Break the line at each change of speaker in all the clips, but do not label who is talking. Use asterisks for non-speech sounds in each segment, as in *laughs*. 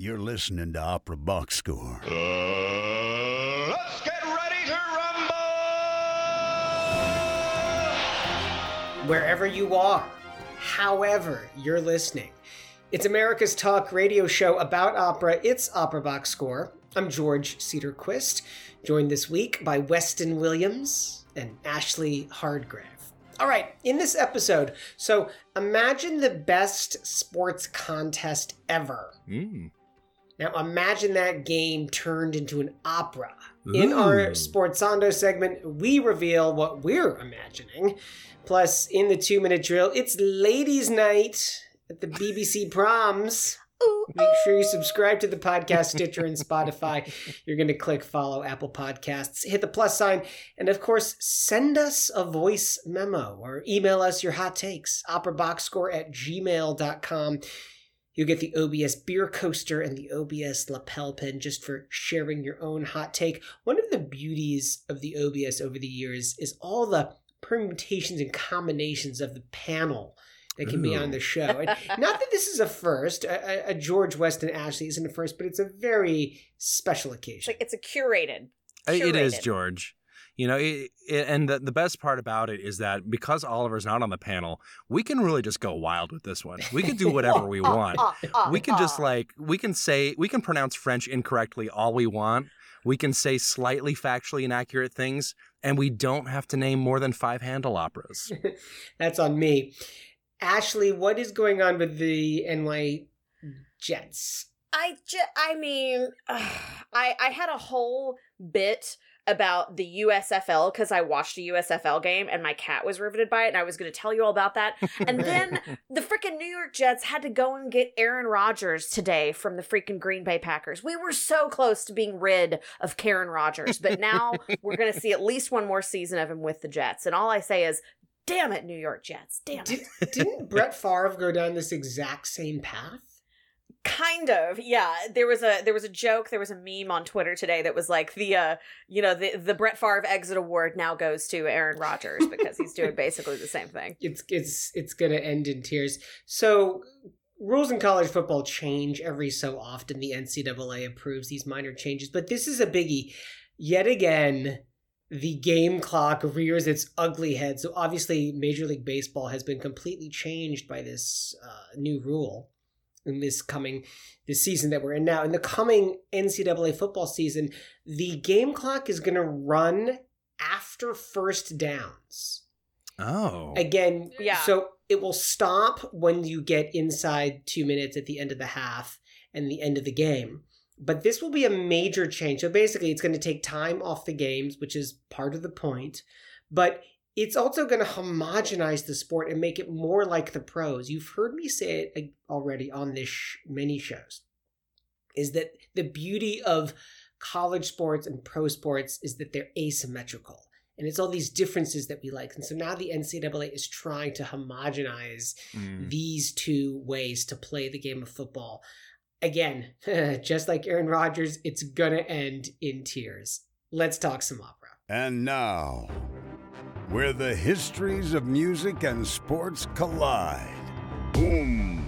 You're listening to Opera Box Score.
Uh, let's get ready to rumble!
Wherever you are, however you're listening. It's America's talk radio show about opera. It's Opera Box Score. I'm George Cedarquist, joined this week by Weston Williams and Ashley Hardgrave. All right, in this episode, so imagine the best sports contest ever.
Mm.
Now imagine that game turned into an opera. In our
Ooh.
Sportzando segment, we reveal what we're imagining. Plus, in the two minute drill, it's ladies' night at the BBC proms. Make sure you subscribe to the podcast, Stitcher, and *laughs* Spotify. You're going to click follow Apple Podcasts, hit the plus sign, and of course, send us a voice memo or email us your hot takes. OperaBoxScore at gmail.com. You'll get the OBS beer coaster and the OBS lapel pin just for sharing your own hot take. One of the beauties of the OBS over the years is all the permutations and combinations of the panel that can be on the show. And *laughs* not that this is a first, a, a- a George Weston Ashley isn't a first, but it's a very special
It's
occasion.
like it's a curated.
Uh, It is, George. You know, it, it, and the, the best part about it is that because Oliver's not on the panel, we can really just go wild with this one. We can do whatever we want. We can just *laughs* like, we can say, we can pronounce French incorrectly all we want. We can say slightly factually inaccurate things, and we don't have to name more than five Handel operas. *laughs*
That's on me. Ashley, what is going on with the NY Jets?
I ju- I mean, *sighs* I I had a whole bit about the USFL because I watched a USFL game and my cat was riveted by it, and I was going to tell you all about that. And then *laughs* the freaking New York Jets had to go and get Aaron Rodgers today from the freaking Green Bay Packers. We were so close to being rid of Karen Rodgers, but now *laughs* we're going to see at least one more season of him with the Jets. And all I say is, damn it, New York Jets, damn it.
Did, *laughs* didn't Brett Favre go down this exact same path?
Kind of yeah there was a there was a joke there was a meme on twitter today that was like the uh you know the the brett Favre exit award now goes to aaron rodgers because he's doing *laughs* basically the same thing
It's it's it's going to end in tears. So rules in college football change every so often. The NCAA approves these minor changes, but this is a biggie. Yet again, the game clock rears its ugly head. So obviously, Major League Baseball has been completely changed by this uh, new rule in this coming this season that we're in now. In the coming NCAA football season, the game clock is going to run after first downs.
Oh.
Again,
Yeah.
So it will stop when you get inside two minutes at the end of the half and the end of the game. But this will be a major change. So basically, it's going to take time off the games, which is part of the point. But it's also going to homogenize the sport and make it more like the pros. You've heard me say it already on this sh- many shows. Is that the beauty of college sports and pro sports is that they're asymmetrical and it's all these differences that we like. And so now the NCAA is trying to homogenize
Mm.
these two ways to play the game of football. Again, *laughs* just like Aaron Rodgers, it's gonna end in tears. Let's talk some opera.
And now, where the histories of music and sports collide. Boom!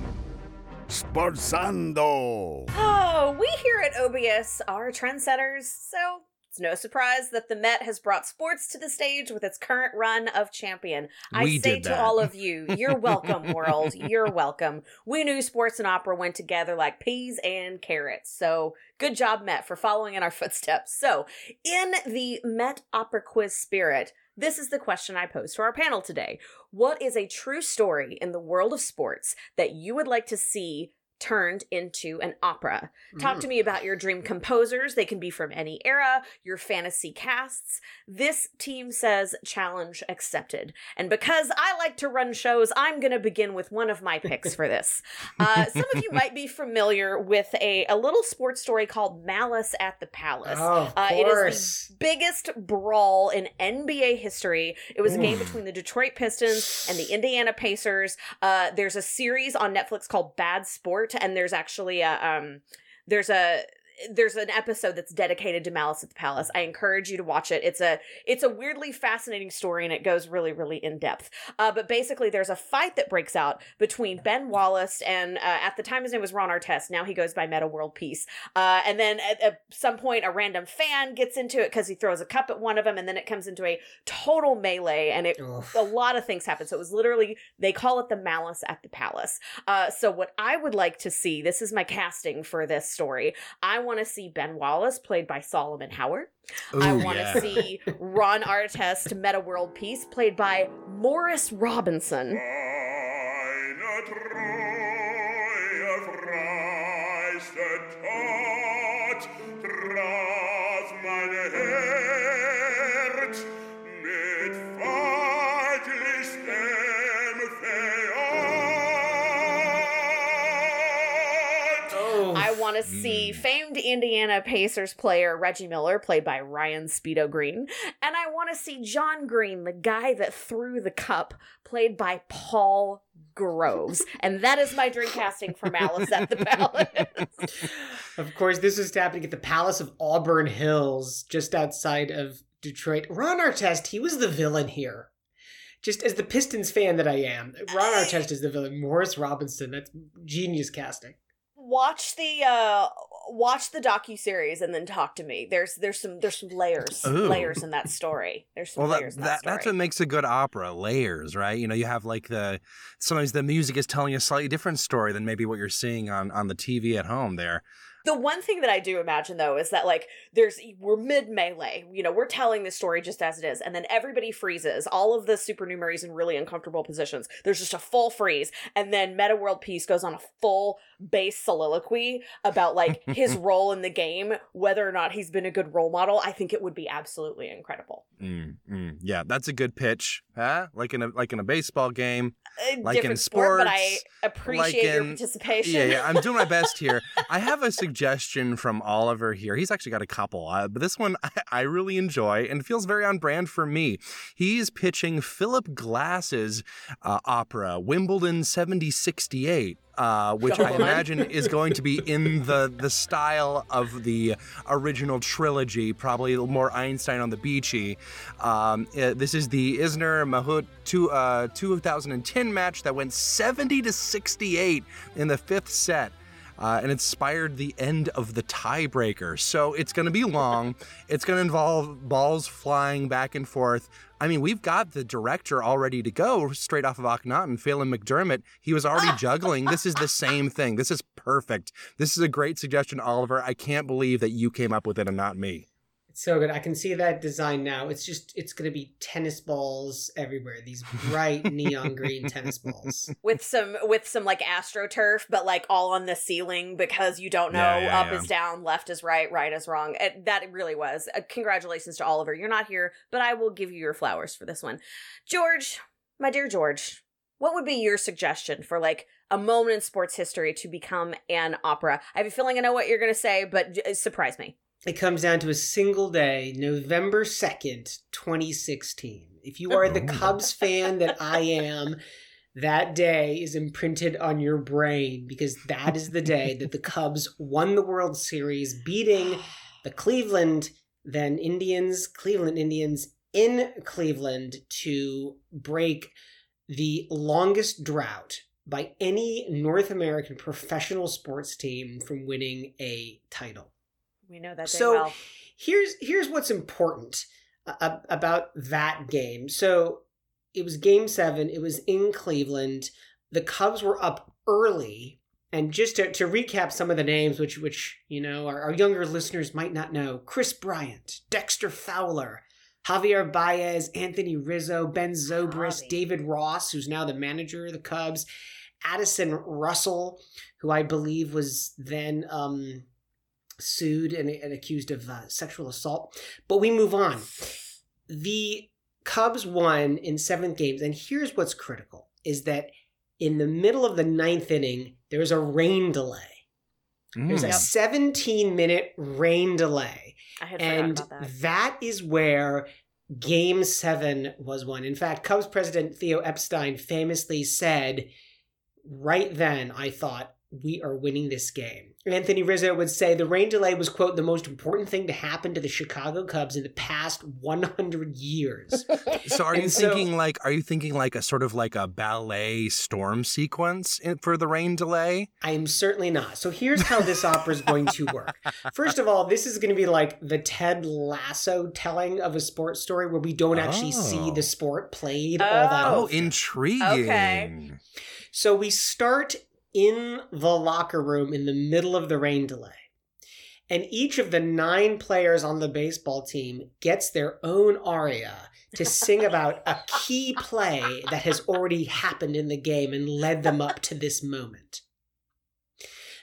Sportzando!
oh we here at obs are trendsetters so it's no surprise that the Met has brought sports to the stage with its current run of champion. I
We
say
did
to
that.
all of you, *laughs* you're welcome, world. You're welcome. We knew sports and opera went together like peas and carrots. So good job, Met, for following in our footsteps. So, in the Met Opera Quiz spirit, this is the question I pose to our panel today. What is a true story in the world of sports that you would like to see turned into an opera? Talk to me about your dream composers. They can be from any era, your fantasy casts. This team says challenge accepted. And because I like to run shows, I'm going to begin with one of my picks for this. *laughs* Uh, some of you might be familiar with a, a little sports story called Malice at the Palace.
Oh,
Uh, it is the biggest brawl in NBA history. It was a game between the Detroit Pistons and the Indiana Pacers. Uh, there's a series on Netflix called Bad Sport, and there's actually a um, there's a there's an episode that's dedicated to Malice at the Palace. I encourage you to watch it. It's a it's a weirdly fascinating story and it goes really really in depth. Uh, but basically, there's a fight that breaks out between Ben Wallace and uh, at the time his name was Ron Artest. Now he goes by Metta World Peace. Uh, and then at, at some point, a random fan gets into it because he throws a cup at one of them, and then it comes into a total melee, and it
Oof.
a lot of things happen. So it was literally they call it the Malice at the Palace. Uh, so what I would like to see, this is my casting for this story. I want to see Ben Wallace played by Solomon Howard. I want to
yeah.
see *laughs* Ron Artest Metta World Peace played by Morris Robinson. See
Mm.
famed Indiana Pacers player Reggie Miller played by Ryan Speedo Green. And I want to see John Green, the guy that threw the cup, played by Paul Groves. *laughs* and that is my drink casting for Malice at the Palace. *laughs* *laughs*
Of course, this is happening at the Palace of Auburn Hills, just outside of Detroit. Ron Artest, he was the villain here. Just as the Pistons fan that I am, Ron Artest is the villain. Morris Robinson, that's genius casting.
Watch the uh watch the docu series and then talk to me. There's there's some there's some layers
Ooh.
layers in that story. There's some
Well,
layers
that,
in that,
that
story.
that's what makes a good opera layers, right? You know, you have like the sometimes the music is telling a slightly different story than maybe what you're seeing on on the TV at home there.
The one thing that I do imagine though is that like there's we're mid melee, you know, we're telling the story just as it is, and then everybody freezes. All of the supernumeraries in really uncomfortable positions. There's just a full freeze, and then Metta World Peace goes on a full bass soliloquy about like his *laughs* role in the game, whether or not he's been a good role model. I think it would be absolutely incredible.
Mm, mm, yeah, that's a good pitch, huh? Like in a like in a baseball game.
A
Like in
different sport, but I appreciate
like
your participation.
Yeah, yeah, I'm doing my best here. *laughs* I have a suggestion from Oliver here. He's actually got a couple, uh, but this one *laughs* I, I really enjoy and feels very on brand for me. He's pitching Philip Glass's uh, opera, Wimbledon 7068. Uh, which I imagine is *laughs* going to be in the the style of the original trilogy, probably a little more Einstein on the beachy. Um, uh, this is the Isner Mahut two, uh, 2010 match that went 70 to 68 in the fifth set. Uh, and inspired the end of the tiebreaker. So it's going to be long. it's going to involve balls flying back and forth. I mean, we've got the director all ready to go straight off of Akhenaten, Phelim McDermott. He was already juggling. This is the same thing. This is perfect. This is a great suggestion, Oliver. I can't believe that you came up with it and not me.
It's so good. I can see that design now. It's just, it's going to be tennis balls everywhere. These bright *laughs* neon green tennis balls.
with some with some like astroturf, but like all on the ceiling because you don't know
Yeah, yeah,
up
yeah.
is down, left is right, right is wrong. It, that really was. Uh, congratulations to Oliver. You're not here, but I will give you your flowers for this one. George, my dear George, what would be your suggestion for like a moment in sports history to become an opera? I have a feeling I know what you're going to say, but j- surprise me.
It comes down to a single day, November 2nd, 2016. If you are the Cubs fan that I am, that day is imprinted on your brain because that is the day that the *laughs* Cubs won the World Series, beating *sighs* the Cleveland, then Indians, Cleveland Indians in Cleveland to break the longest drought by any North American professional sports team from winning a title.
We know that
So
well.
here's here's what's important uh, about that game. So it was game 7, it was in Cleveland. The Cubs were up early and just to, to recap some of the names which which you know our, our younger listeners might not know. Kris Bryant, Dexter Fowler, Javier Baez, Anthony Rizzo, Ben Zobrist,
Javi.
David Ross, who's now the manager of the Cubs, Addison Russell, who I believe was then um, sued and, and accused of uh, sexual assault. But we move on. The Cubs won in seventh games, and here's what's critical: is that in the middle of the ninth inning, there was a rain delay. There's a
Mm.
17 minute rain delay.
I had
And
about that.
that is where game seven was won. In fact, Cubs president Theo Epstein famously said, right then, I thought, we are winning this game. Anthony Rizzo would say the rain delay was, quote, the most important thing to happen to the Chicago Cubs in the past 100 years. *laughs*
So are
And
you
so-
thinking like are you thinking like a sort of like a ballet storm sequence in, for the rain delay?
I am certainly not. So here's how this opera is going to work. *laughs* First of all, this is going to be like the Ted Lasso telling of a sports story where we don't actually see
Oh.
the sport played all that
Oh,
Oh,
often.
intriguing.
So we start in the locker room in the middle of the rain delay. And each of the nine players on the baseball team gets their own aria to sing about a *laughs* key play that has already happened in the game and led them up to this moment.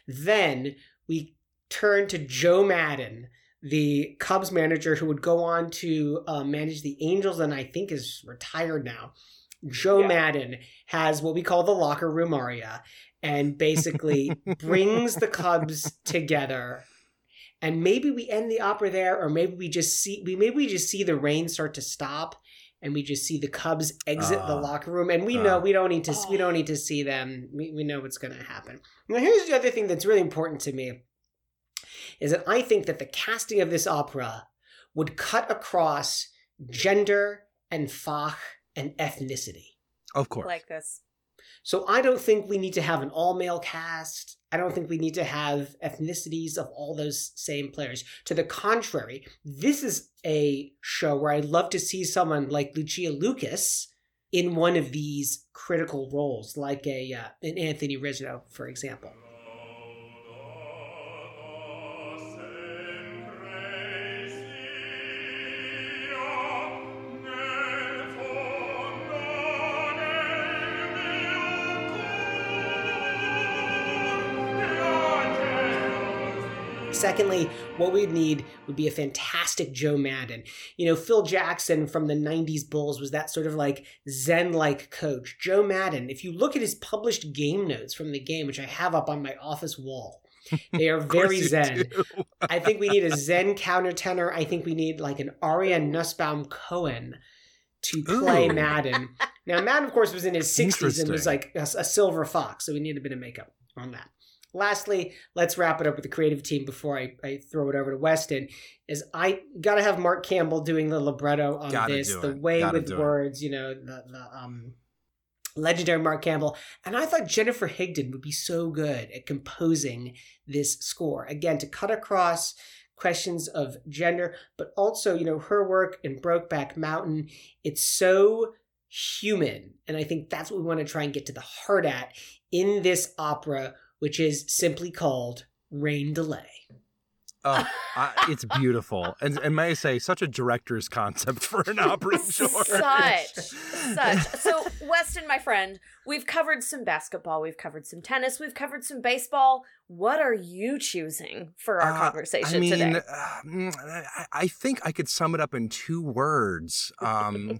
Then we turn to Joe Maddon, the Cubs manager who would go on to uh, manage the Angels and I think is retired now. Joe
Yeah.
Maddon has what we call the locker room aria and basically *laughs* brings the Cubs together. And maybe we end the opera there, or maybe we just see we maybe we just see the rain start to stop, and we just see the Cubs exit the
Ah.
locker room, and we know
Ah.
we don't need to we
Oh.
don't need to see them. We, we know what's going to happen. Now, here's the other thing that's really important to me is that I think that the casting of this opera would cut across gender and fach and ethnicity.
Of course.
like this.
So I don't think we need to have an all male cast. I don't think we need to have ethnicities of all those same players. To the contrary, this is a show where I'd love to see someone like Lucia Lucas in one of these critical roles, like a uh, an Anthony Rizzo, for example. Secondly, what we'd need would be a fantastic Joe Maddon. You know, Phil Jackson from the 90s Bulls was that sort of like Zen like coach. Joe Maddon, if you look at his published game notes from the game, which I have up on my office wall, they are *laughs* very Zen. *laughs* I think we need a Zen countertenor. I think we need like an Aryeh Nussbaum Cohen to play
Ooh.
Maddon. *laughs* Now, Maddon, of course, was in his 60s and was like a, a silver fox, so we need a bit of makeup on that. Lastly, let's wrap it up with the creative team before I, I throw it over to Weston. Is I gotta have Mark Campbell doing the libretto on
Gotta
this, the way
Gotta
with
do it.
words, you know, the, the um legendary Mark Campbell. And I thought Jennifer Higdon would be so good at composing this score. Again, to cut across questions of gender, but also, you know, her work in Brokeback Mountain. It's so human. And I think that's what we want to try and get to the heart at in this opera, which is simply called Rain Delay.
Oh, I, it's beautiful, and and may I say, such a director's concept *laughs* for an opera *laughs* short.
Such, such. *laughs* So, Weston, my friend, we've covered some basketball, we've covered some tennis, we've covered some baseball. What are you choosing for our
Uh,
conversation
I mean,
today?
uh, mm, I, I think I could sum it up in two words. Um,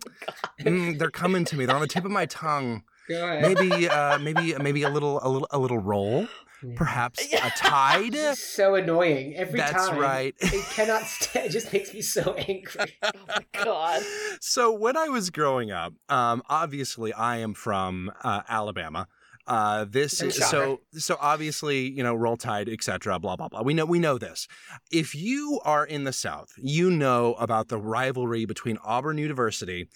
mm, they're coming to me. They're on the tip of my tongue.
Go ahead.
Maybe, uh, maybe, maybe a little, a little, a little roll. Perhaps *laughs* a tide.
so annoying every
That's
time.
right.
It cannot *laughs* stand. It just makes me so angry. *laughs*
oh my god.
So when I was growing up, um, obviously I am from uh, Alabama. Uh, this
I'm
so so obviously you know roll tide etc blah blah blah we know we know this if you are in the south you know about the rivalry between auburn university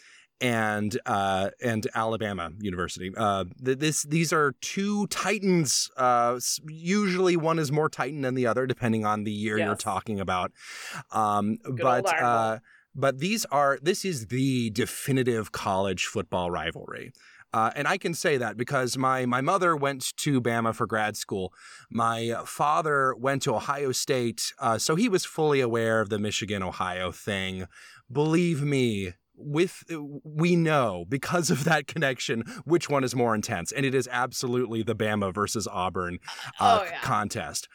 and uh, and Alabama University. Uh, this these are two titans. Uh, usually, one is more titan than the other, depending on the year you're talking about. Um, but uh, but these are this is the definitive college football rivalry. Uh, and I can say that because my my mother went to Bama for grad school. My father went to Ohio State, uh, so he was fully aware of the Michigan Ohio thing. Believe me, with we know because of that connection which one is more intense, and it is absolutely the Bama versus Auburn uh,
Oh, yeah.
contest.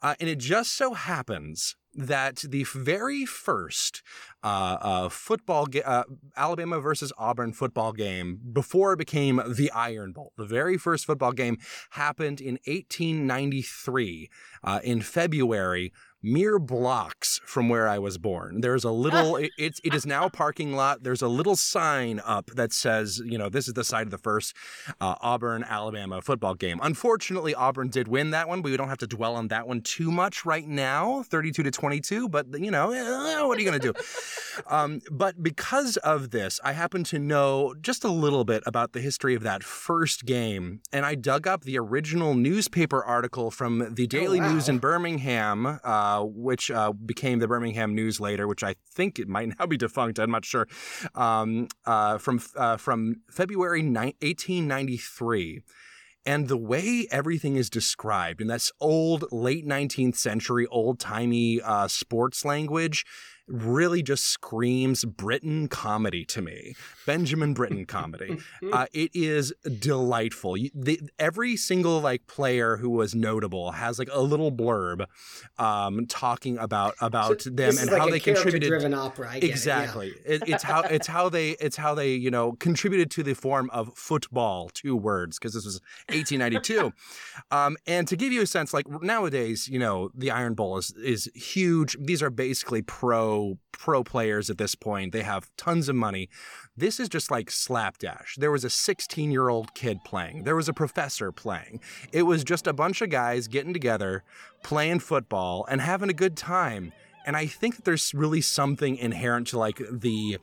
Uh, and it just so happens that the very first uh, uh, football ga- uh, Alabama versus Auburn football game before it became the Iron Bowl. The very first football game happened in 1893 uh, in February mere blocks from where I was born. There's a little, *laughs* it, it's, it is now a parking lot. There's a little sign up that says, you know, this is the site of the first uh, Auburn, Alabama football game. Unfortunately, Auburn did win that one, but we don't have to dwell on that one too much right now, 32 to 22. But, you know, eh, what are you going to do? *laughs* um, but because of this, I happen to know just a little bit about the history of that first game. And I dug up the original newspaper article from the Daily
wow.
News in Birmingham. Uh, uh, which uh, became the Birmingham News later, which I think it might *laughs* now be defunct. I'm not sure. Um, uh, from uh, from February 1893. And the way everything is described in this old, late 19th century, old timey uh, sports language really just screams Britten comedy to me. Benjamin Britten *laughs* comedy. uh, it is delightful. You, the, every single like player who was notable has like a little blurb um, talking about about
So
them and
like
how they contributed.
Driven opera. I get it, yeah.
Exactly. It, it's how it's how they it's how they you know contributed to the form of football. Two words because this was 1892. *laughs* um, and to give you a sense, like nowadays, you know, the Iron Bowl is is huge. These are basically pro pro players at this point. They have tons of money. This is just like slapdash. There was a 16 year old kid playing. There was a professor playing. It was just a bunch of guys getting together, playing football, and having a good time. And I think that there's really something inherent to like the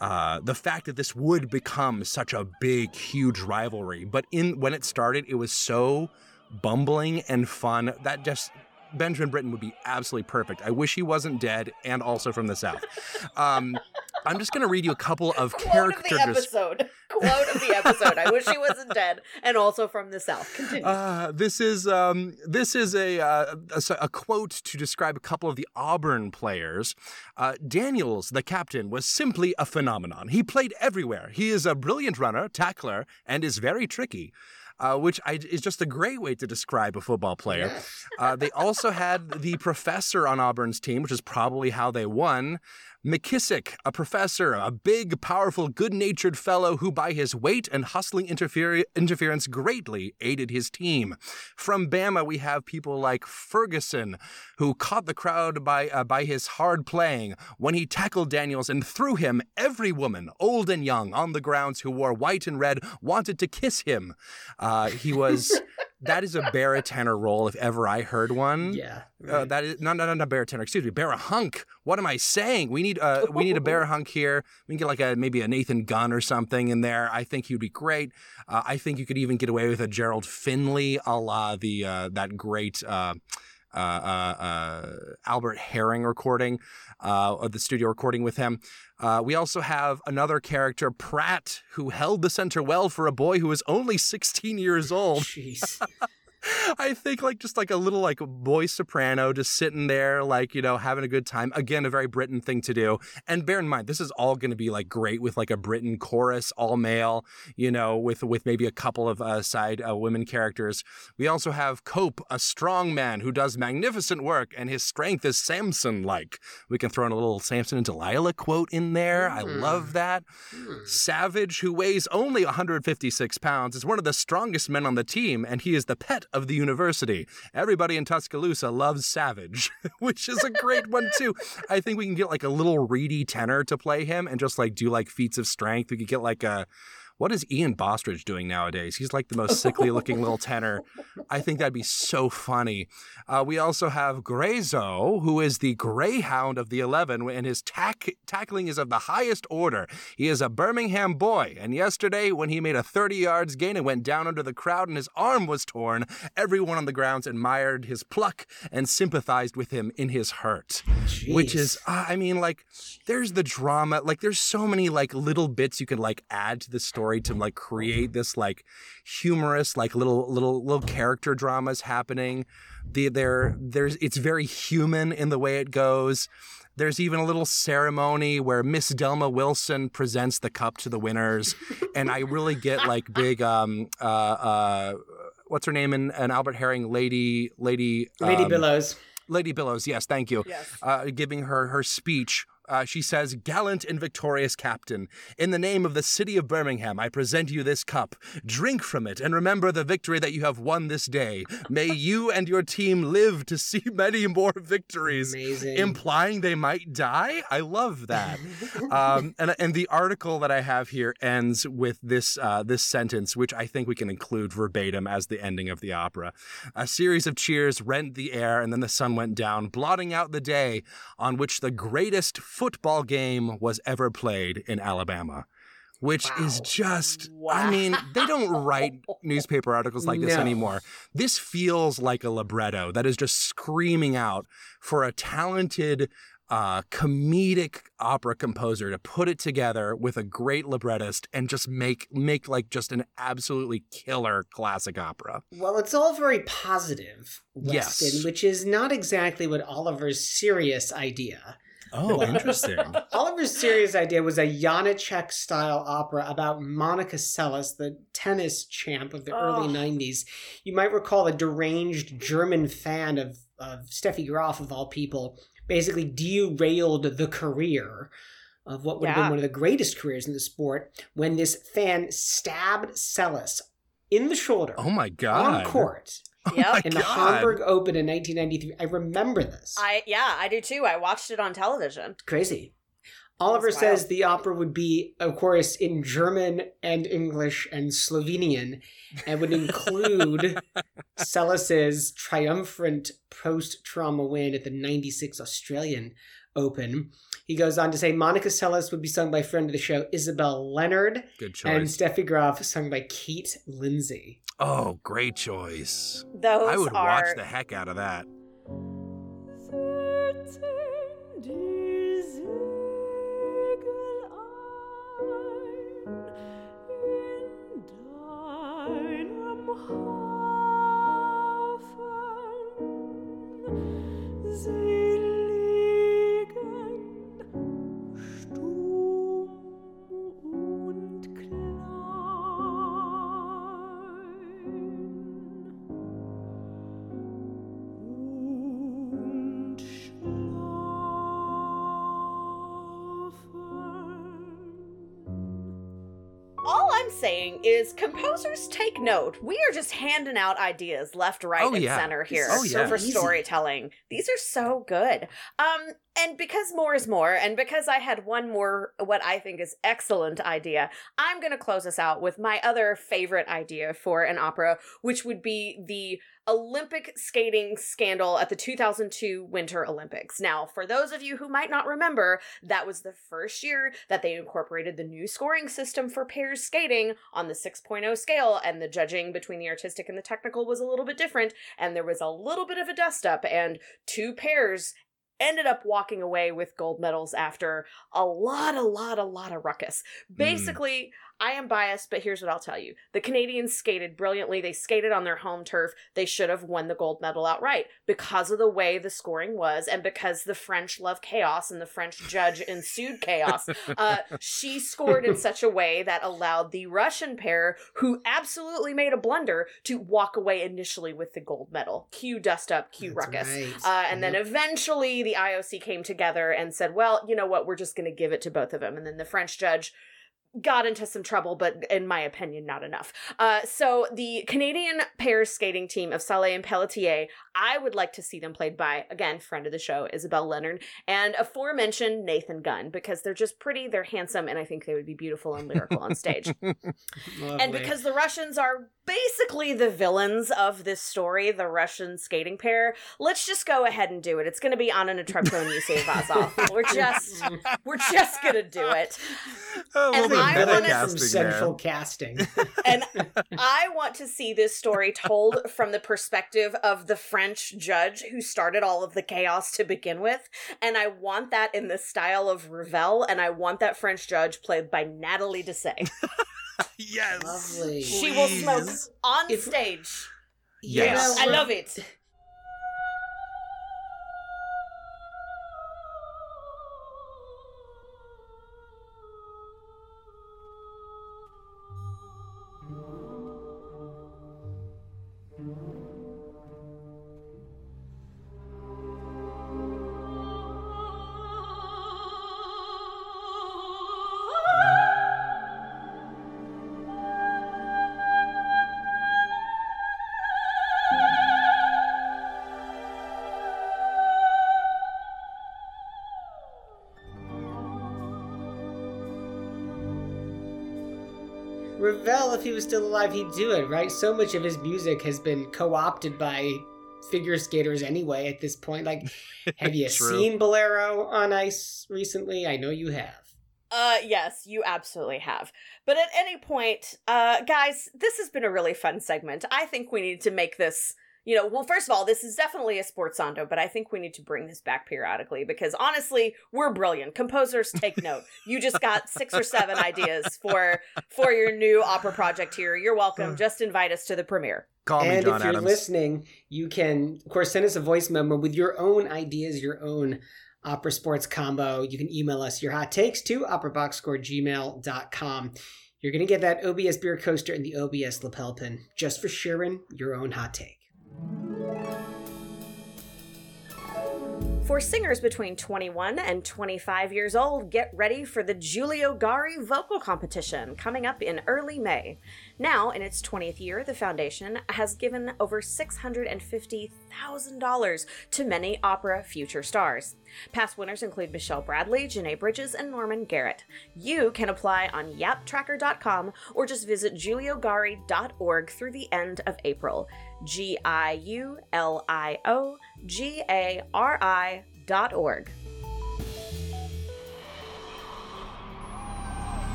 uh, the fact that this would become such a big, huge rivalry. But in when it started, it was so bumbling and fun that just Benjamin Britten would be absolutely perfect. I wish he wasn't dead and also from the South. Um, I'm just going to read you a couple of *laughs*
Quote of
character
the
des-
episode. Quote of the episode. I wish he wasn't dead, and also from the south. Continue.
Uh, this is um, this is a, uh, a a quote to describe a couple of the Auburn players. Uh, Daniels, the captain, was simply a phenomenon. He played everywhere. He is a brilliant runner, tackler, and is very tricky. Uh, which I, is just a great way to describe a football player. Uh, they also had the professor on Auburn's team, which is probably how they won. McKissick, a professor, a big, powerful, good natured fellow who, by his weight and hustling interfere- interference, greatly aided his team. From Bama, we have people like Ferguson, who caught the crowd by, uh, by his hard playing. When he tackled Daniels and threw him, every woman, old and young, on the grounds who wore white and red wanted to kiss him. Uh, he was. *laughs* That is a baritone role if ever I heard one.
Yeah.
Uh, that is not not not baritone. Excuse me, bear hunk. What am I saying? We need uh we need a *laughs* bear hunk here. We can get like a maybe a Nathan Gunn or something in there. I think he'd be great. Uh, I think you could even get away with a Gerald Finley, a la the uh, that great. Uh, uh, uh, Albert Herring recording, uh, of the studio recording with him. Uh, we also have another character, Pratt, who held the center well for a boy who was only 16 years old.
Jeez. *laughs*
I think like just like a little like boy soprano just sitting there like you know having a good time. Again a very Britten thing to do. And bear in mind this is all going to be like great with like a Britten chorus all male you know with with maybe a couple of uh, side uh, women characters. We also have Cope a strong man who does magnificent work and his strength is Samson like we can throw in a little Samson and Delilah quote in there. I love that. Savage who weighs only 156 pounds is one of the strongest men on the team and he is the pet of the university. Everybody in Tuscaloosa loves Savage, *laughs* which is a great one too. I think we can get like a little reedy tenor to play him and just like do like feats of strength. We could get like a what is Ian Bostridge doing nowadays? He's like the most sickly looking little tenor. I think that'd be so funny. Uh, we also have Grayzo, who is the greyhound of the 11, and his tack- tackling is of the highest order. He is a Birmingham boy, and yesterday, when he made a 30 yards gain and went down under the crowd and his arm was torn, everyone on the grounds admired his pluck and sympathized with him in his hurt. Which is, uh, I mean, like, there's the drama. Like, there's so many, like, little bits you could, like, add to the story to, like, create this, like, humorous, like, little, little, little character dramas happening. The, there, there's, it's very human in the way it goes. There's even a little ceremony where Miss Delma Wilson presents the cup to the winners, and I really get like big um uh uh what's her name in an Albert Herring lady lady
Lady
um,
Billows.
Lady Billows, yes, thank you.
Yes.
Uh, giving her her speech. Uh, she says, Gallant and victorious captain, in the name of the city of Birmingham, I present you this cup. Drink from it and remember the victory that you have won this day. May *laughs* you and your team live to see *laughs* many more victories.
Amazing.
Implying they might die? I love that. um, and, *laughs* and the article that I have here ends with this, uh, this sentence, which I think we can include verbatim as the ending of the opera. A series of cheers rent the air, and then the sun went down, blotting out the day on which the greatest football game was ever played in Alabama. Which is
Wow.
just, I mean, they don't write *laughs* newspaper articles like this
No.
anymore. This feels like a libretto that is just screaming out for a talented, uh, comedic opera composer to put it together with a great librettist and just make make like just an absolutely killer classic opera.
Well, it's all very positive,
Yes.
Weston, which is not exactly what Oliver's serious idea.
Oh, interesting. *laughs*
Oliver's serious idea was a Janacek style opera about Monica Seles, the tennis champ of the early
Oh.
90s. You might recall a deranged German fan of, of Steffi Graf, of all people, basically derailed the career of what would have been one of the greatest careers in the sport when this fan stabbed Seles in the shoulder
Oh my god!
on
god.
Court *laughs* oh
Yep.
in the
God.
Hamburg Open in 1993. I remember this.
I yeah, I do too. I watched it on television.
Crazy. Oliver
That's
says
wild.
the opera would be, of course, in German and English and Slovenian, and would include *laughs* Seles's triumphant post-trauma win at the '96 Australian Open. He goes on to say Monica Seles would be sung by friend of the show Isabel Leonard,
Good
and. Steffi Graf sung by Kate Lindsey.
Oh, great choice.
Those
I would
are
watch the heck out of that.
All I'm saying is composers take note. We are just handing out ideas left, right,
Oh,
and
yeah.
center here
Oh, yeah.
for storytelling. These are so good. Um, and because more is more, and because I had one more what I think is excellent idea, I'm gonna close us out with my other favorite idea for an opera, which would be the Olympic skating scandal at the 2002 Winter Olympics. Now, for those of you who might not remember, that was the first year that they incorporated the new scoring system for pairs skating on the 6.0 scale, and the judging between the artistic and the technical was a little bit different, and there was a little bit of a dust up, and two pairs ended up walking away with gold medals after a lot, a lot, a lot of ruckus. Hmm. Basically, I am biased, but here's what I'll tell you. The Canadians skated brilliantly. They skated on their home turf. They should have won the gold medal outright because of the way the scoring was and because the French love chaos and the French judge ensued chaos. *laughs* Uh, she scored in such a way that allowed the Russian pair, who absolutely made a blunder, to walk away initially with the gold medal. Cue dust up, cue
That's
ruckus.
right.
Uh, and then eventually the IOC came together and said, well, you know what, we're just going to give it to both of them. And then the French judge got into some trouble, but in my opinion, not enough. Uh, so the Canadian pairs skating team of Salé and Pelletier, I would like to see them played by, again, friend of the show, Isabel Leonard, and aforementioned Nathan Gunn, because they're just pretty, they're handsome, and I think they would be beautiful and lyrical on stage. *laughs* And because the Russians are basically the villains of this story, the Russian skating pair, let's just go ahead and do it. It's going to be Anna Netrebko and *laughs* Yusif Eyvazov. We're just, we're just going to do it. *laughs*
A little
And
bit of
I wanna-
Villain from
casting
Central. Casting.
And I want to see this story told from the perspective of the French judge who started all of the chaos to begin with. And I want that in the style of Ravel, and I want that French judge played by Natalie Dessay. *laughs*
Yes.
Lovely.
She will smoke on
If-
stage.
Yes.
I love it.
Still alive, he'd do it, right? So much of his music has been co opted by figure skaters anyway at this point. Like, *laughs* have you seen Bolero on ice recently? I know you have.
Uh, yes, you absolutely have. But at any point, uh, guys, this has been a really fun segment. I think we need to make this, you know, well, first of all, this is definitely a Sportzando, but I think we need to bring this back periodically because honestly, we're brilliant. Composers, take note. You just got six or seven ideas for for your new opera project here. You're welcome. Hmm. Just invite us to the premiere.
Call me
and
John
if you're
Adams.
listening, you can, of course, send us a voice memo with your own ideas, your own opera sports combo. You can email us your hot takes to operaboxscore@gmail.com. You're going to get that OBS beer coaster and the OBS lapel pin just for sharing your own hot take.
For singers between 21 and 25 years old, get ready for the Giulio Gari Vocal Competition coming up in early May. Now, in its 20th year, the foundation has given over $650,000 to many opera future stars. Past winners include Michelle Bradley, Janae Bridges, and Norman Garrett. You can apply on yaptracker.com or just visit giuliogari.org through the end of April. G I U L I O G A R I dot org.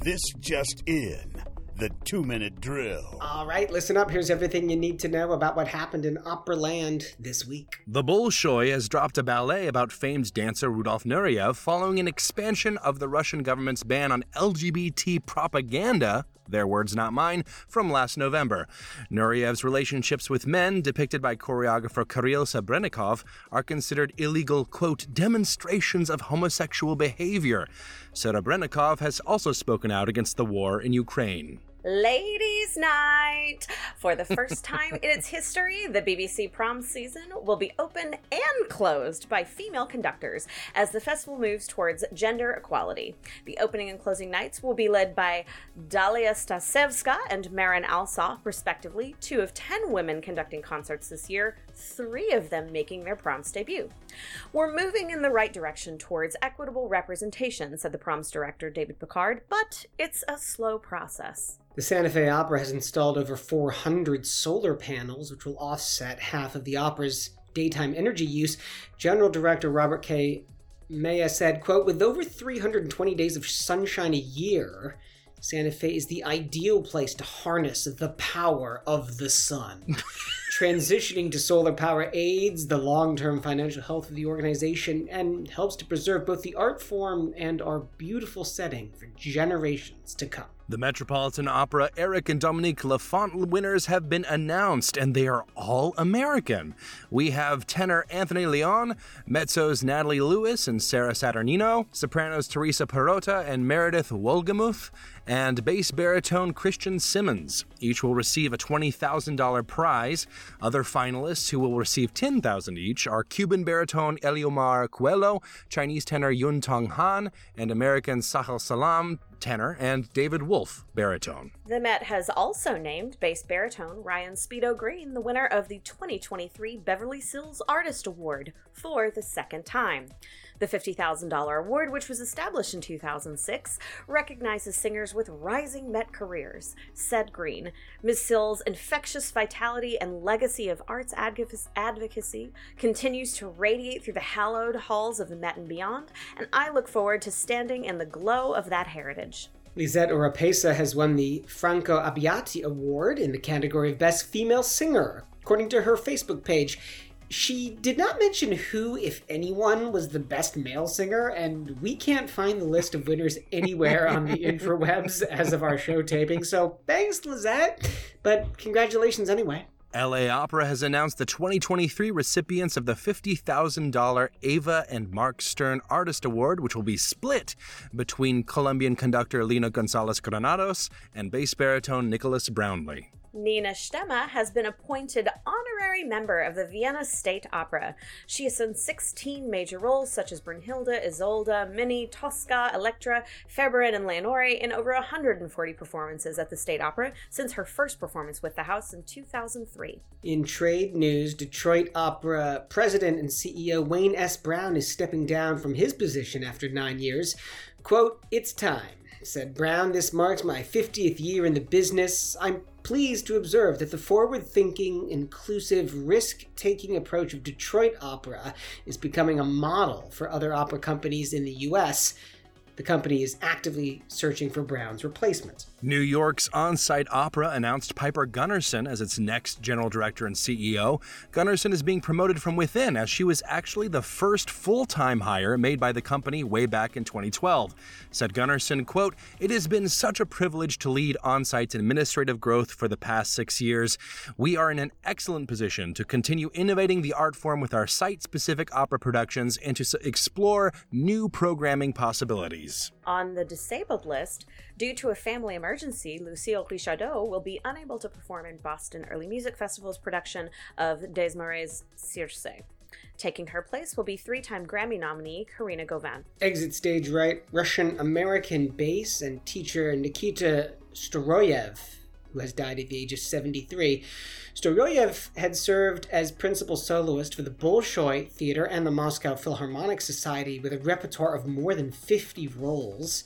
This just in. The two minute drill.
All right, listen up. Here's everything you need to know about what happened in Operaland this week.
The Bolshoi has dropped a ballet about famed dancer Rudolf Nureyev following an expansion of the Russian government's ban on LGBT propaganda, their words not mine, from last November. Nureyev's relationships with men, depicted by choreographer Kirill Serebrennikov, are considered illegal, quote, demonstrations of homosexual behavior. Serebrennikov has also spoken out against the war in Ukraine.
Ladies' Night! For the first time in its history, the BBC prom season will be open and closed by female conductors as the festival moves towards gender equality. The opening and closing nights will be led by Dalia Stasevska and Marin Alsop, respectively, two of ten women conducting concerts this year, three of them making their proms debut. We're moving in the right direction towards equitable representation, said the proms director David Pickard, but it's a slow process.
The Santa Fe Opera has installed over 400 solar panels, which will offset half of the opera's daytime energy use. General Director Robert K. Meya said, quote, with over 320 days of sunshine a year, Santa Fe is the ideal place to harness the power of the sun. *laughs* Transitioning to solar power aids the long term financial health of the organization and helps to preserve both the art form and our beautiful setting for generations to come.
The Metropolitan Opera Eric and Dominique Laffont winners have been announced, and they are all American. We have tenor Anthony Leon, mezzos Natalie Lewis and Sarah Saturnino, sopranos Teresa Perrotta and Meredith Wohlgemuth, and bass baritone Christian Simmons. Each will receive a $20,000 prize. Other finalists who will receive $10,000 each are Cuban baritone Eliomar Coelho, Chinese tenor Yun Tong Han, and American Sahel Salam tenor, and David Wolf, baritone.
The Met has also named bass baritone Ryan Speedo Green the winner of the 2023 Beverly Sills Artist Award for the second time. The $50,000 award, which was established in 2006, recognizes singers with rising Met careers, said Green. Ms. Sills' infectious vitality and legacy of arts advocacy continues to radiate through the hallowed halls of the Met and beyond, and I look forward to standing in the glow of that heritage.
Lisette Oropesa has won the Franco Abbiati Award in the category of Best Female Singer, according to her Facebook page. She did not mention who, if anyone, was the best male singer, and we can't find the list of winners anywhere on the *laughs* interwebs as of our show taping, so thanks, Lisette, but congratulations anyway.
LA Opera has announced the 2023 recipients of the $50,000 Ava and Mark Stern Artist Award, which will be split between Colombian conductor Lina Gonzalez Granados and bass baritone Nicholas Brownlee.
Nina Stemme has been appointed honorary member of the Vienna State Opera. She has done 16 major roles such as Brunhilde, Isolde, Minnie, Tosca, Electra, Färberin, and Leonore in over 140 performances at the State Opera since her first performance with the house in 2003.
In trade news, Detroit Opera president and CEO Wayne S. Brown is stepping down from his position after nine years. Quote, It's time, said Brown, this marks my 50th year in the business. I'm pleased to observe that the forward thinking, inclusive, risk taking approach of Detroit Opera is becoming a model for other opera companies in the U.S. The company is actively searching for Brown's replacement.
New York's on site opera announced Piper Gunnarsson as its next general director and CEO. Gunnarsson is being promoted from within, as she was actually the first full time hire made by the company way back in 2012. Said Gunnarsson, quote, It has been such a privilege to lead on site administrative growth for the past six years. We are in an excellent position to continue innovating the art form with our site specific opera productions and to explore new programming possibilities.
On the disabled list, due to a family emergency, Lucile Richardot will be unable to perform in Boston Early Music Festival's production of Desmarest Circe. Taking her place will be three time Grammy nominee Karina Govan.
Exit stage right, Russian American bass and teacher Nikita Storojev, who has died at the age of 73. Storojev had served as principal soloist for the Bolshoi Theater and the Moscow Philharmonic Society with a repertoire of more than 50 roles.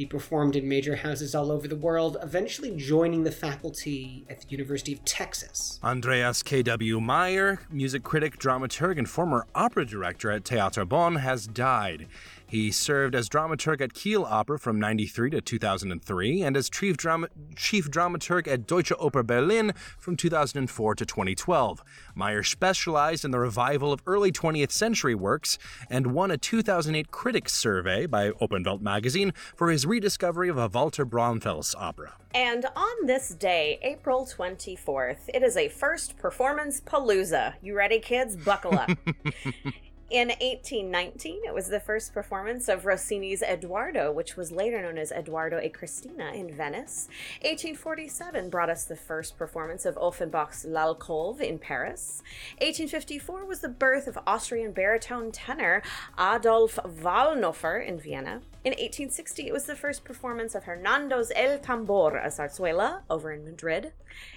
He performed in major houses all over the world, eventually joining the faculty at the University of Texas.
Andreas K.W. Meyer, music critic, dramaturg, and former opera director at Theater Bonn, has died. He served as dramaturg at Kiel Opera from 93 to 2003 and as chief, drama- chief dramaturg at Deutsche Oper Berlin from 2004 to 2012. Meyer specialized in the revival of early 20th century works and won a 2008 Critics Survey by Opernwelt magazine for his rediscovery of a Walter Braunfels opera.
And on this day, April 24th, it is a first performance palooza. You ready, kids? Buckle up. *laughs* In 1819, it was the first performance of Rossini's Eduardo, which was later known as Eduardo e Cristina in Venice. 1847 brought us the first performance of Offenbach's L'Alcove in Paris. 1854 was the birth of Austrian baritone tenor Adolf Wallnofer in Vienna. In 1860, it was the first performance of Hernando's El Tambor, a zarzuela, over in Madrid.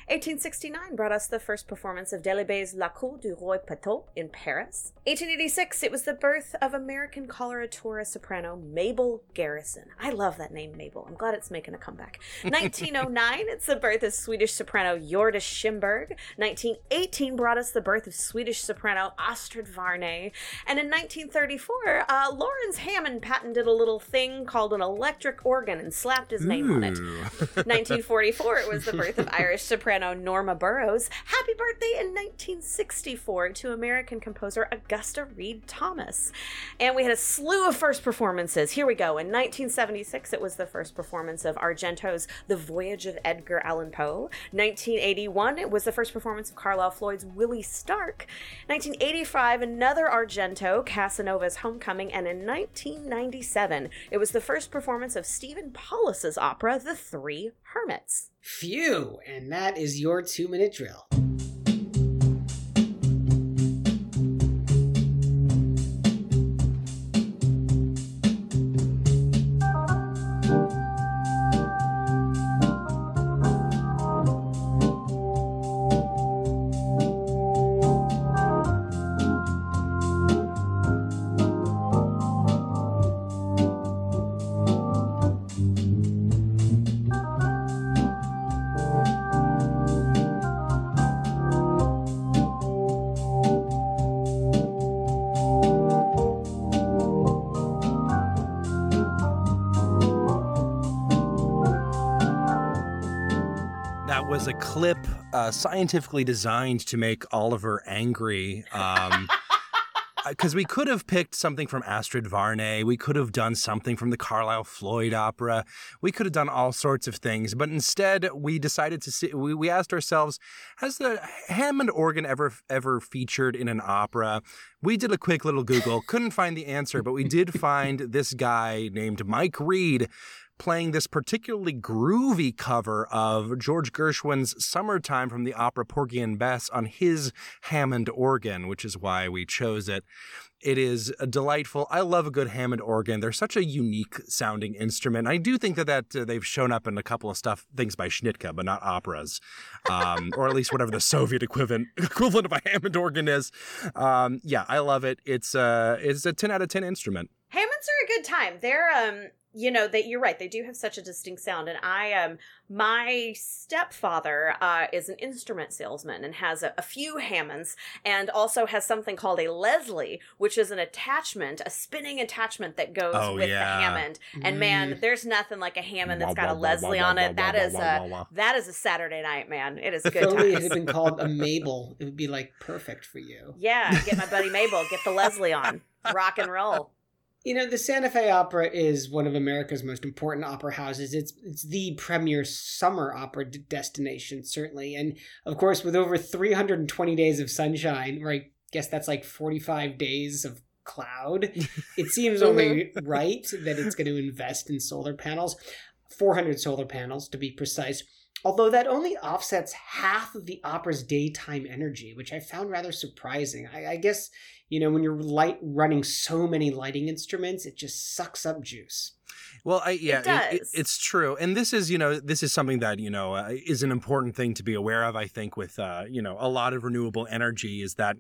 1869 brought us the first performance of Delibes La Cour du Roi Pétaud in Paris. 1886, it was the birth of American coloratura soprano Mabel Garrison. I love that name, Mabel. I'm glad it's making a comeback. *laughs* 1909, it's the birth of Swedish soprano Hjördis Schymberg. 1918 brought us the birth of Swedish soprano Astrid Varnay. And in 1934, uh, Laurens Hammond patented a little thing called an electric organ and slapped his name on it. 1944, *laughs* it was the birth of Irish soprano Norma Burrowes. Happy birthday in 1964 to American composer Augusta Read Thomas. And we had a slew of first performances. Here we go. In 1976, it was the first performance of Argento's The Voyage of Edgar Allan Poe. 1981, it was the first performance of Carlisle Floyd's Willie Stark. 1985, another Argento, Casanova's Homecoming. And in 1997, it was the first performance of Stephen Paulus's opera, The Three Hermits.
Phew, and that is your two minute drill.
Was a clip uh, scientifically designed to make Oliver angry. Um, *laughs* because we could have picked something from Astrid Varnay, we could have done something from the Carlisle Floyd opera, we could have done all sorts of things, but instead we decided to see. We, we asked ourselves, has the Hammond organ ever ever featured in an opera? We did a quick little Google, couldn't find the answer, but we did find this guy named Mike Reed playing this particularly groovy cover of George Gershwin's Summertime from the opera Porgy and Bess on his Hammond organ, which is why we chose it. It is delightful. I love a good Hammond organ. They're such a unique sounding instrument. I do think that that uh, they've shown up in a couple of stuff things by Schnittke, but not operas, um, or at least whatever the Soviet equivalent *laughs* equivalent of a Hammond organ is. Um, yeah, I love it. It's uh, it's a ten out of ten instrument.
Hammonds are a good time. They're um you know that you're right they do have such a distinct sound and i um my stepfather uh, is an instrument salesman and has a, a, few hammonds and also has something called a leslie which is an attachment a spinning attachment that goes
Oh,
with
yeah.
the hammond and man
Mm.
there's nothing like a hammond that's got a
wah, wah,
leslie on it that
wah,
is
wah,
a
wah, wah.
that is a saturday night man it is
If
good
only it
times
had been called a *laughs* Mabel, it would be like perfect for you.
yeah get my buddy *laughs* mabel get the leslie on rock and roll
You know, the Santa Fe Opera is one of America's most important opera houses. It's it's the premier summer opera d- destination, certainly. And of course, with over 320 days of sunshine, or I guess that's like 45 days of cloud, *laughs* it seems uh-huh. only right that it's going to invest in solar panels. 400 solar panels, to be precise. Although that only offsets half of the opera's daytime energy, which I found rather surprising. I, I guess you know, when you're light running so many lighting instruments, it just sucks up juice.
Well, I, yeah, it- it-
does.
it's true, and this is, you know, this is something that you know uh, is an important thing to be aware of. I think with, uh, you know, a lot of renewable energy is that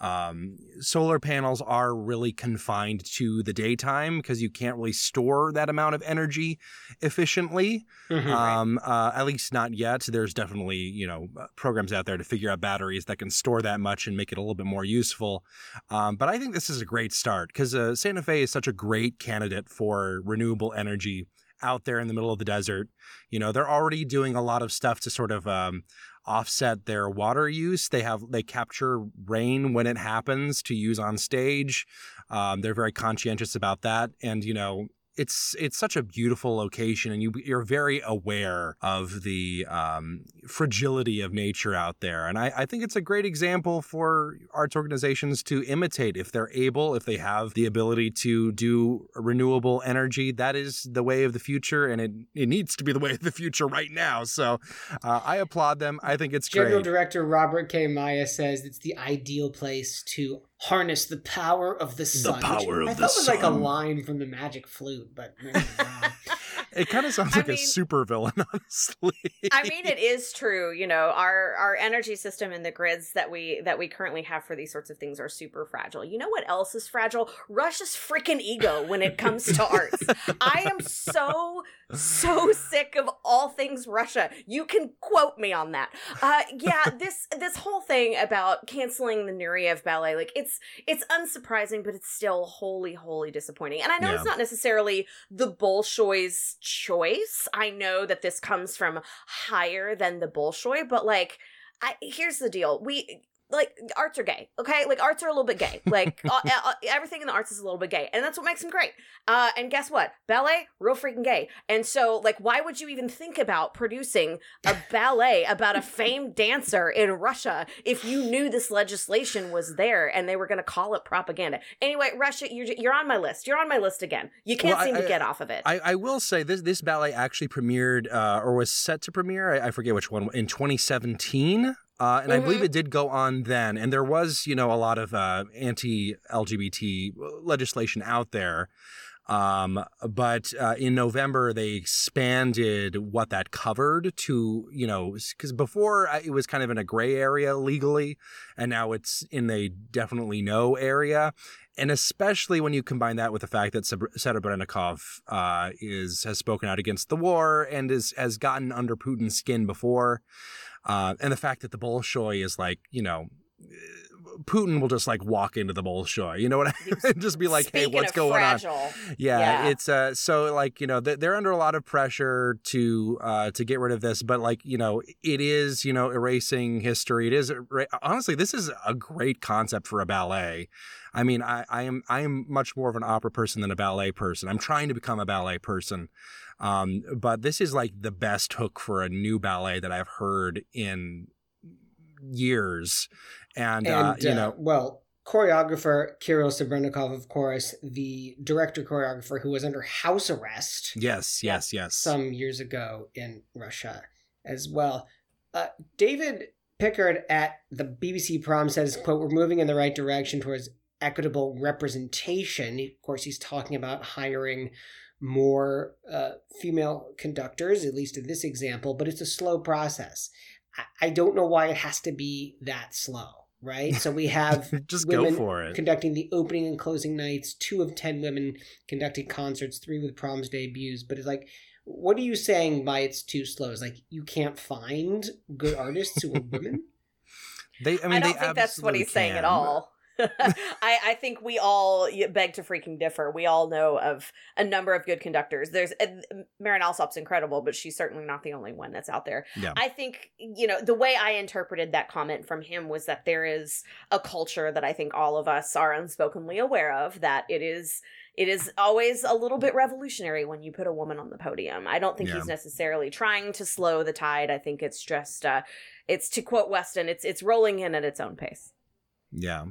um, solar panels are really confined to the daytime because you can't really store that amount of energy efficiently. Um, uh, at least not yet. There's definitely, you know, uh, programs out there to figure out batteries that can store that much and make it a little bit more useful. Um, but I think this is a great start because uh, Santa Fe is such a great candidate for renewable energy out there in the middle of the desert. You know, they're already doing a lot of stuff to sort of um, offset their water use. They have they capture rain when it happens to use on stage. Um, they're very conscientious about that, and you know. It's it's such a beautiful location, and you you're very aware of the um, fragility of nature out there. And I, I think it's a great example for arts organizations to imitate if they're able, if they have the ability to do renewable energy. That is the way of the future, and it, it needs to be the way of the future right now. So uh, I applaud them. I think it's
General
great.
Director Robert K. Meya says it's the ideal place to harness the power of the sun.
power of
I
the
thought was like a line from the Magic Flute, but maybe I'm wrong.
It kind of *laughs* sounds
I
like a super villain, *laughs* honestly.
I mean, it is true. You know, our our energy system and the grids that we that we currently have for these sorts of things are super fragile. You know what else is fragile? Russia's freaking ego when it comes to arts. *laughs* I am so so sick of all things Russia. You can quote me on that. Uh, yeah, this this whole thing about canceling the Nureyev ballet, like it's it's unsurprising, but it's still wholly wholly disappointing. And I know
Yeah.
it's not necessarily the Bolshoi's choice. I know that this comes from higher than the Bolshoi, but like, I here's the deal: we like arts are gay, okay? Like arts are a little bit gay. Like *laughs* uh, uh, everything in the arts is a little bit gay, and that's what makes them great. Uh, and guess what? Ballet, real freaking gay. And so, like, why would you even think about producing a *laughs* ballet about a famed dancer in Russia if you knew this legislation was there and they were going to call it propaganda? Anyway, Russia, you're you're on my list. You're on my list again. You can't
Well, I-
seem to
I-
get off of it.
I, I will say this this ballet actually premiered uh, or was set to premiere. I, I forget which one in 2017. Uh, and I believe
Mhm.
it did go on then, and there was, you know, a lot of uh, anti-LGBT legislation out there. Um, but uh, in November, they expanded what that covered to, you know, because before uh, it was kind of in a gray area legally, and now it's in a definitely no area and especially when you combine that with the fact that Serebrennikov uh, is has spoken out against the war and is has gotten under Putin's skin before, uh, and the fact that the Bolshoi is like you know. Putin will just like walk into the Bolshoi, you know what I mean? *laughs* just be like, "Hey, what's going on?" Yeah,
Yeah.
it's uh so like you know they're under a lot of pressure to uh to get rid of this, but like you know it is you know erasing history. It is honestly this is a great concept for a ballet. I mean, I, I am I am much more of an opera person than a ballet person. I'm trying to become a ballet person, um, but this is like the best hook for a new ballet that I've heard in years, and, uh,
and
you
uh,
know.
well, choreographer Kirill Serebrennikov, of course, the director choreographer who was under house arrest
Yes, yes, yes.
some years ago in Russia as well. Uh, David Pickard at the BBC Prom says, "quote We're moving in the right direction towards equitable representation." Of course, he's talking about hiring more uh, female conductors, at least in this example, but it's a slow process. I, I don't know why it has to be that slow. right? So we have *laughs*
Just
women
go for it.
conducting the opening and closing nights. Two of ten women conducting concerts. Three with proms debuts. But it's like, what are you saying by it's too slow? It's like you can't find good artists who are women. *laughs*
They, I mean, I,
don't
they
think that's what
absolutely
he's saying at all. I, I think we all beg to freaking differ. We all know of a number of good conductors. There's Marin Alsop's incredible, but she's certainly not the only one that's out there.
Yeah.
I think you know the way I interpreted that comment from him was that there is a culture that I think all of us are unspokenly aware of that it is it is always a little bit revolutionary when you put a woman on the podium. I don't think
Yeah.
he's necessarily trying to slow the tide. I think it's just uh it's to quote Weston, it's it's rolling in at its own pace.
Yeah.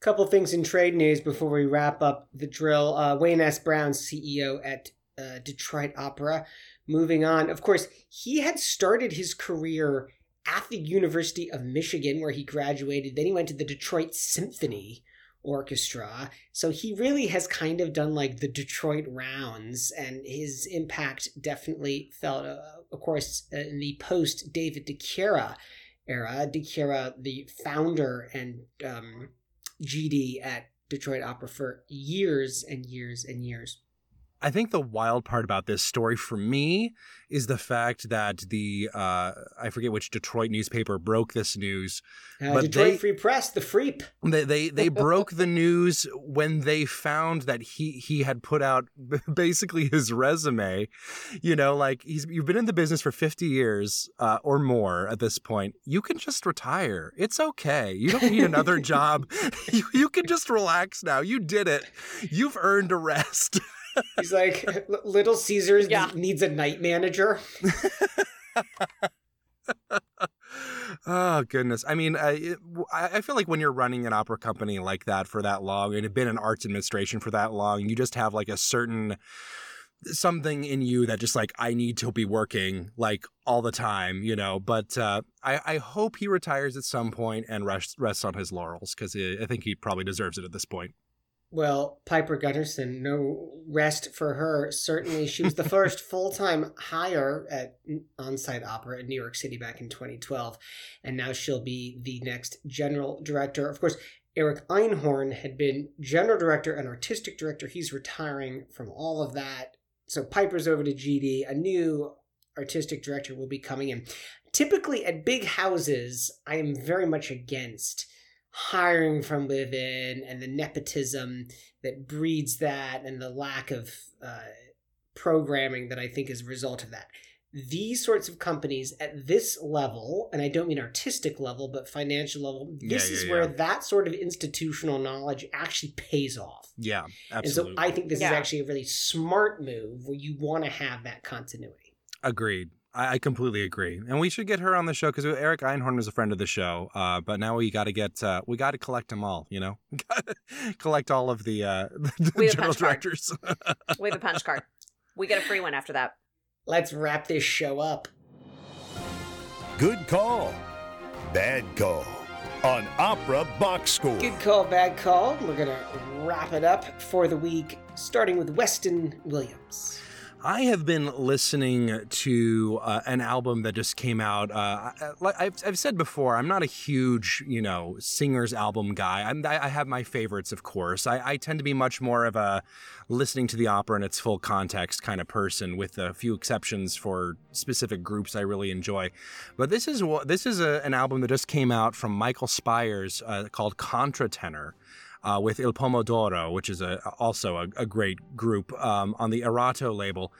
Couple things in trade news before we wrap up the drill. Uh, Wayne S. Brown, CEO at uh, Detroit Opera, moving on. Of course, he had started his career at the University of Michigan, where he graduated. Then he went to the Detroit Symphony Orchestra. So he really has kind of done like the Detroit rounds, and his impact definitely felt, uh, of course, uh, in the post David DiChiera era. DiChiera, the founder and um, GD at Detroit Opera for years and years and years.
I think the wild part about this story for me is the fact that the uh, I forget which Detroit newspaper broke this news.
Uh,
But
Detroit
they-
Free Press, the Freep.
They they, *laughs* they broke the news when they found that he he had put out *laughs* basically his resume. You know, like he's you've been in the business for fifty years uh, or more at this point. You can just retire. It's okay. You don't need another *laughs* job. You, you can just relax now. You did it. You've earned a rest.
He's like, Little Caesars
Yeah.
needs a night manager. *laughs*
oh goodness i mean uh, I I feel like when you're running an opera company like that for that long and have been in arts administration for that long you just have like a certain something in you that just like i need to be working like all the time you know but uh, I, I hope he retires at some point and rests, rests on his laurels because i think he probably deserves it at this point
Well, Piper Gunnarson, no rest for her. Certainly, she was the *laughs* first full time hire at on-site opera in New York City back in 2012, and now she'll be the next general director. Of course, Eric Einhorn had been general director and artistic director. He's retiring from all of that. So Piper's over to GD. A new artistic director will be coming in. Typically, at big houses, I am very much against hiring from within and the nepotism that breeds that and the lack of uh, programming that I think is a result of that. These sorts of companies at this level, and I don't mean artistic level, but financial level, this
Yeah,
is
yeah,
where
yeah.
that sort of institutional knowledge actually pays off.
yeah absolutely.
And so I think this is actually a really smart move where you want to have that continuity.
Agreed. I, I completely agree, and we should get her on the show because Eric Einhorn is a friend of the show. Uh, but now we got to get uh, we got to collect them all. You know, *laughs* collect all of the, uh, *laughs* the
We
general directors. *laughs*
We have a punch card. We get a free one after that.
Let's wrap this show up.
Good call. Bad call. On Opera Box Score.
Good call, bad call. We're going to wrap it up for the week, starting with Weston Williams.
I have been listening to uh, an album that just came out. Uh, I- I've said before, I'm not a huge, you know, singers album guy. I'm, I I have my favorites, of course. I, I tend to be much more of a listening to the opera in its full context kind of person, with a few exceptions for specific groups I really enjoy. But this is this is a, an album that just came out from Michael Spyres uh, called Contratenor uh, with Il Pomo d'Oro, which is a, also a, a great group um, on the Erato label.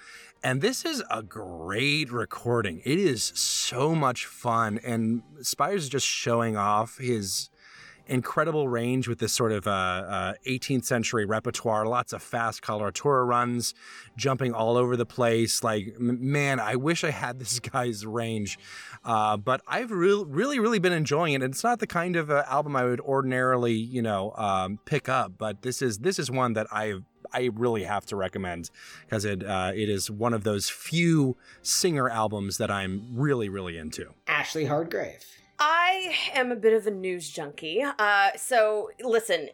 And this is a great recording. It is so much fun. And Spyres is just showing off his incredible range with this sort of uh, uh, 18th century repertoire. Lots of fast coloratura runs, jumping all over the place. Like, man, I wish I had *laughs* this guy's range. Uh, but I've re- really, really been enjoying it. And it's not the kind of uh, album I would ordinarily, you know, um, pick up. But this is this is one that I I really have to recommend because it uh, it is one of those few singer albums that I'm really, really into.
Ashley Hardgrave.
I am a bit of a news junkie. Uh, so listen,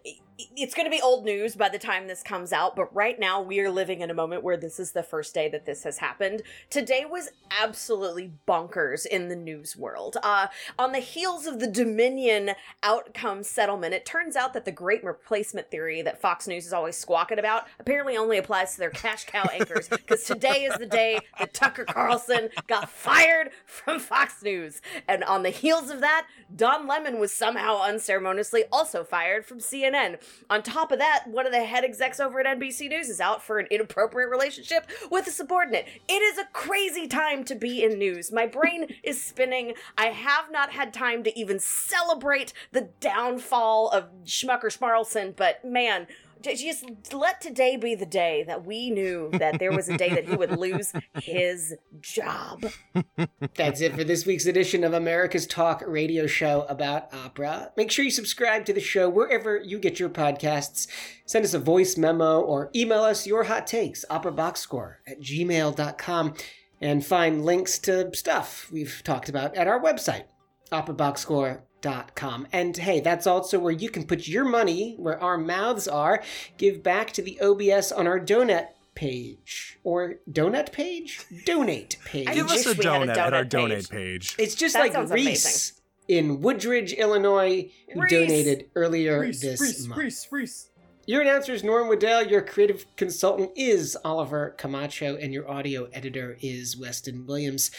it's going to be old news by the time this comes out, but right now we are living in a moment where this is the first day that this has happened. Today was absolutely bonkers in the news world. Uh, on the heels of the Dominion outcome settlement, it turns out that the great replacement theory that Fox News is always squawking about apparently only applies to their cash cow *laughs* anchors, because today is the day that Tucker Carlson got fired from Fox News. And on the heels of that, Don Lemon was somehow unceremoniously also fired from CNN. On top of that, one of the head execs over at NBC News is out for an inappropriate relationship with a subordinate. It is a crazy time to be in news. My brain *laughs* is spinning. I have not had time to even celebrate the downfall of Schmucker Schmarlson, but man, just let today be the day that we knew that there was a day that he would lose his job. *laughs*
That's it for this week's edition of America's Talk radio show about opera. Make sure you subscribe to the show wherever you get your podcasts. Send us a voice memo or email us your hot takes, operaboxscore at gmail.com, and find links to stuff we've talked about at our website, operaboxscore.com Com. And hey, that's also where you can put your money where our mouths are. Give back to the OBS on our donut page or donut page, donate page.
Give us a
wish we had a
donut, at our
donut
donate
page.
page.
It's just
That
like
sounds
Reese in Woodridge, Illinois, who
Reese.
donated earlier this month. Reese, Reese. Your announcer is Norm Waddell. Your creative consultant is Oliver Camacho, and your audio editor is Weston Williams.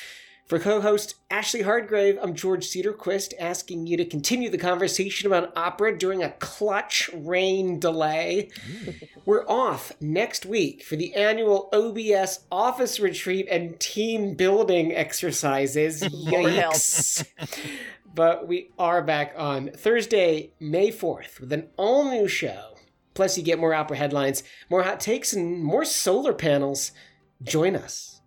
For co-host Ashley Hardgrave, I'm George Cederquist, asking you to continue the conversation about opera during a clutch rain delay. Mm. We're off next week for the annual OBS office retreat and team building exercises. *laughs* Yikes. *laughs* but we are back on Thursday, May 4th, with an all new show. Plus, you get more opera headlines, more hot takes, and more solar panels. Join us.